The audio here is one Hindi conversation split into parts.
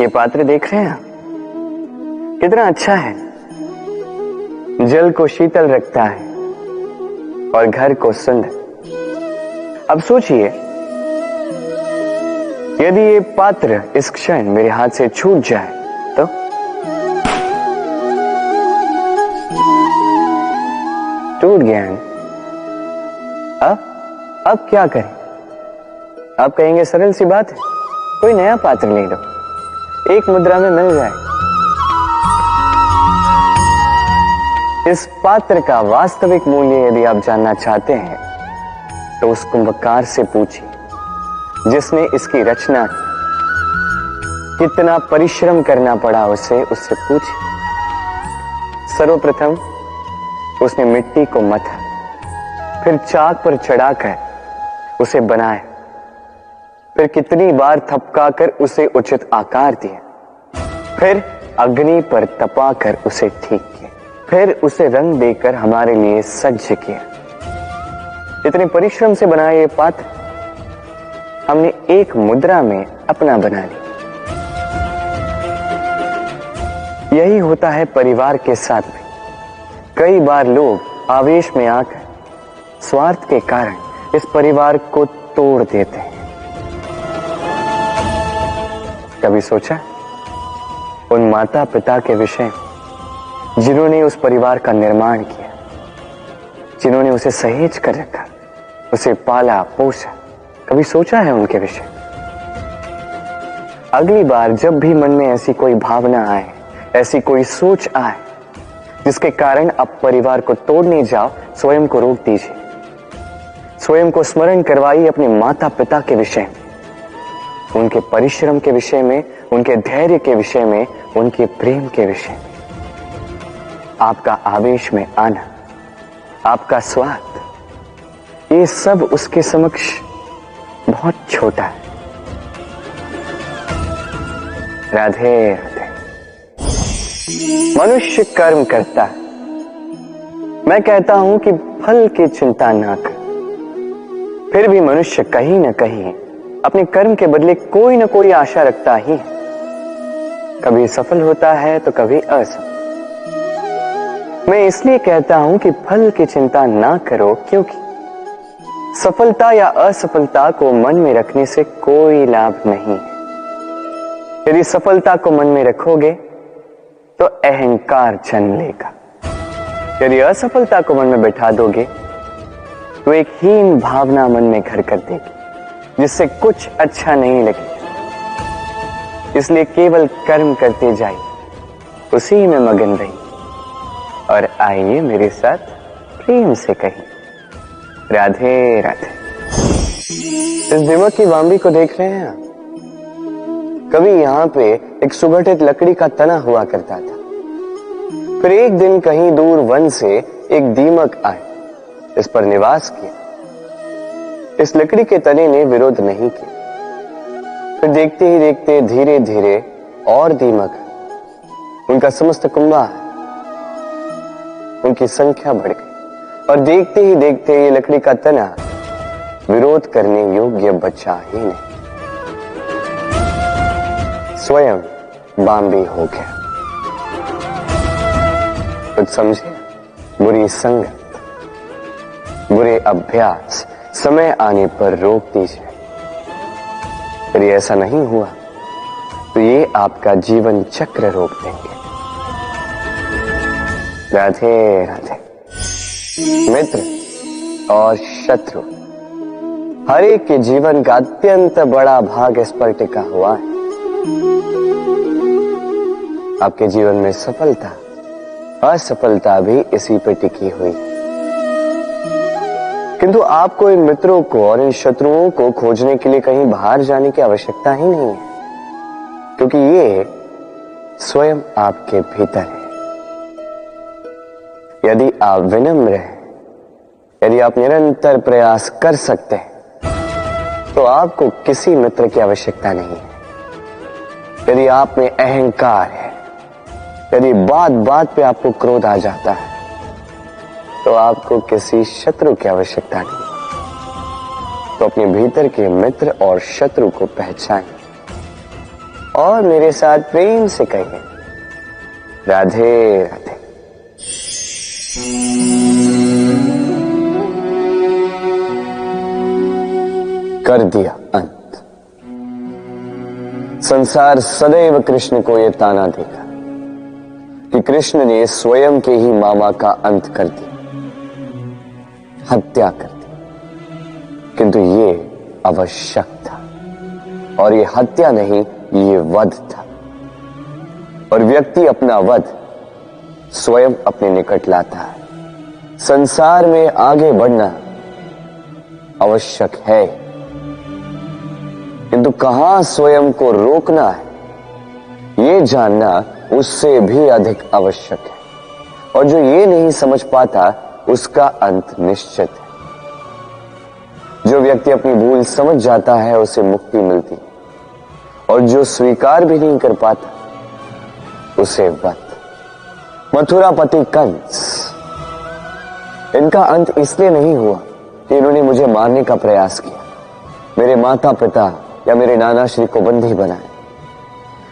ये पात्र देख रहे हैं? कितना अच्छा है। जल को शीतल रखता है और घर को सुंदर। अब सोचिए, यदि ये पात्र इस क्षण मेरे हाथ से छूट जाए तो? टूट गया अब अब क्या करें? आप कहेंगे सरल सी बात है। कोई नया पात्र ले लो। एक मुद्रा में मिल जाए। इस पात्र का वास्तविक मूल्य यदि आप जानना चाहते हैं तो उस कुंभकार से पूछिए, जिसने इसकी रचना कितना परिश्रम करना पड़ा उसे उससे पूछिए। सर्वप्रथम उसने मिट्टी को मथा, फिर चाक पर चढ़ाकर उसे बनाया। फिर कितनी बार थपका कर उसे उचित आकार दिया फिर अग्नि पर तपा कर उसे ठीक किया फिर उसे रंग देकर हमारे लिए सज्ज किया इतने परिश्रम से बनाया ये पात्र, हमने एक मुद्रा में अपना बना लिया। यही होता है परिवार के साथ भी कई बार लोग आवेश में आकर स्वार्थ के कारण इस परिवार को तोड़ देते हैं। कभी सोचा? उन माता पिता के विषय जिन्होंने उस परिवार का निर्माण किया, जिन्होंने उसे सहेज कर रखा, उसे पाला, पोसा, कभी सोचा है उनके विषय? अगली बार जब भी मन में ऐसी कोई भावना आए, ऐसी कोई सोच आए, जिसके कारण आप परिवार को तोड़ने जाओ, स्वयं को रोक दीजिए। स्वयं को स्मरण करवाइए अपने माता पिता के विषय। में उनके परिश्रम के विषय में, उनके धैर्य के विषय में, उनके प्रेम के विषय में। आपका आवेश में आना, आपका स्वाद, ये सब उसके समक्ष बहुत छोटा है। राधे राधे। मनुष्य कर्म करता है। मैं कहता हूँ कि फल की चिंता ना कर। फिर भी मनुष्य कहीं ना कहीं अपने कर्म के बदले कोई ना कोई आशा रखता ही है। कभी सफल होता है तो कभी असफल। मैं इसलिए कहता हूँ कि फल की चिंता ना करो, क्योंकि सफलता या असफलता को मन में रखने से कोई लाभ नहीं है। यदि सफलता को मन में रखोगे तो अहंकार जन्म लेगा। यदि असफलता को मन में बैठा दोगे तो एक हीन भावना मन में घर कर देगी। जिससे कुछ अच्छा नहीं लगे। इसलिए केवल कर्म करते जाइए। उसी में मगन रही और आइए मेरे साथ प्रेम से कही राधे राधे। इस दिमक की वाम्बी को देख रहे हैं आप? कभी यहाँ पे एक सुगठित लकड़ी का तना हुआ करता था। फिर एक दिन कहीं दूर वन से एक दीमक आए। इस पर निवास किया। इस लकड़ी के तने ने विरोध नहीं किया। फिर देखते ही देखते धीरे धीरे और दीमक उनका समस्त कुंभा उनकी संख्या बढ़ गई। और देखते ही देखते ये लकड़ी का तना विरोध करने योग्य बचा ही नहीं। स्वयं बाम्बी हो गया। कुछ समझे? बुरी संगत, बुरे अभ्यास समय आने पर रोक दीजिए। यदि ऐसा नहीं हुआ तो ये आपका जीवन चक्र रोक देंगे। राधे राधे। मित्र और शत्रु, हर एक के जीवन का अत्यंत बड़ा भाग इस पर टिका हुआ है। आपके जीवन में सफलता, असफलता भी इसी पर टिकी हुई है। किंतु आपको इन मित्रों को और इन शत्रुओं को खोजने के लिए कहीं बाहर जाने की आवश्यकता ही नहीं है, क्योंकि ये स्वयं आपके भीतर है। यदि आप विनम्र हैं, यदि आप निरंतर प्रयास कर सकते हैं तो आपको किसी मित्र की आवश्यकता नहीं है। यदि आप में अहंकार है, यदि बात बात पे आपको क्रोध आ जाता है तो आपको किसी शत्रु की आवश्यकता नहीं। तो अपने भीतर के मित्र और शत्रु को पहचानें और मेरे साथ प्रेम से कहिए, राधे राधे। कर दिया अंत। संसार सदैव कृष्ण को यह ताना देगा कि कृष्ण ने स्वयं के ही मामा का अंत कर दिया। हत्या कर दी किंतु ये आवश्यक था। और ये हत्या नहीं, ये वध था। और व्यक्ति अपना वध स्वयं अपने निकट लाता है। संसार में आगे बढ़ना आवश्यक है। किंतु कहाँ स्वयं को रोकना है यह जानना उससे भी अधिक आवश्यक है। और जो ये नहीं समझ पाता उसका अंत निश्चित है। जो व्यक्ति अपनी भूल समझ जाता है, उसे मुक्ति मिलती है। और जो स्वीकार भी नहीं कर पाता, उसे वत मथुरापति कंस। इनका अंत इसलिए नहीं हुआ कि इन्होंने मुझे मारने का प्रयास किया। मेरे माता पिता या मेरे नाना श्री को बंदी बनाए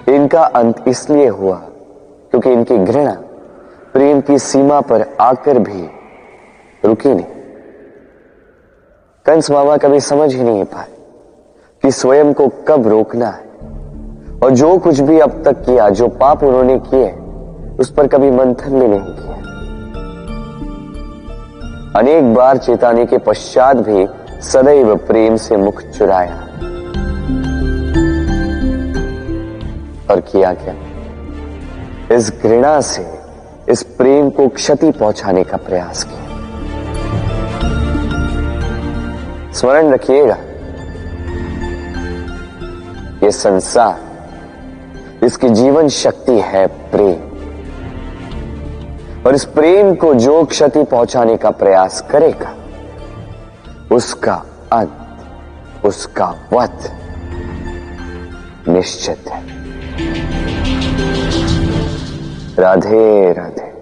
इनका अंत इसलिए हुआ क्योंकि इनकी घृणा, प्रेम की सीमा पर आकर भी रुकी नहीं। कंस मामा कभी समझ ही नहीं पाए कि स्वयं को कब रोकना है। और जो कुछ भी अब तक किया, जो पाप उन्होंने किए, उस पर कभी मंथन भी नहीं किया। अनेक बार चेताने के पश्चात भी सदैव प्रेम से मुख चुराया। और किया क्या? इस घृणा से, इस प्रेम को क्षति पहुँचाने का प्रयास किया। स्मरण रखिएगा। ये संसार, इसकी जीवन शक्ति है प्रेम। और इस प्रेम को जो क्षति पहुँचाने का प्रयास करेगा, उसका अंत, उसका वध निश्चित है। राधे राधे।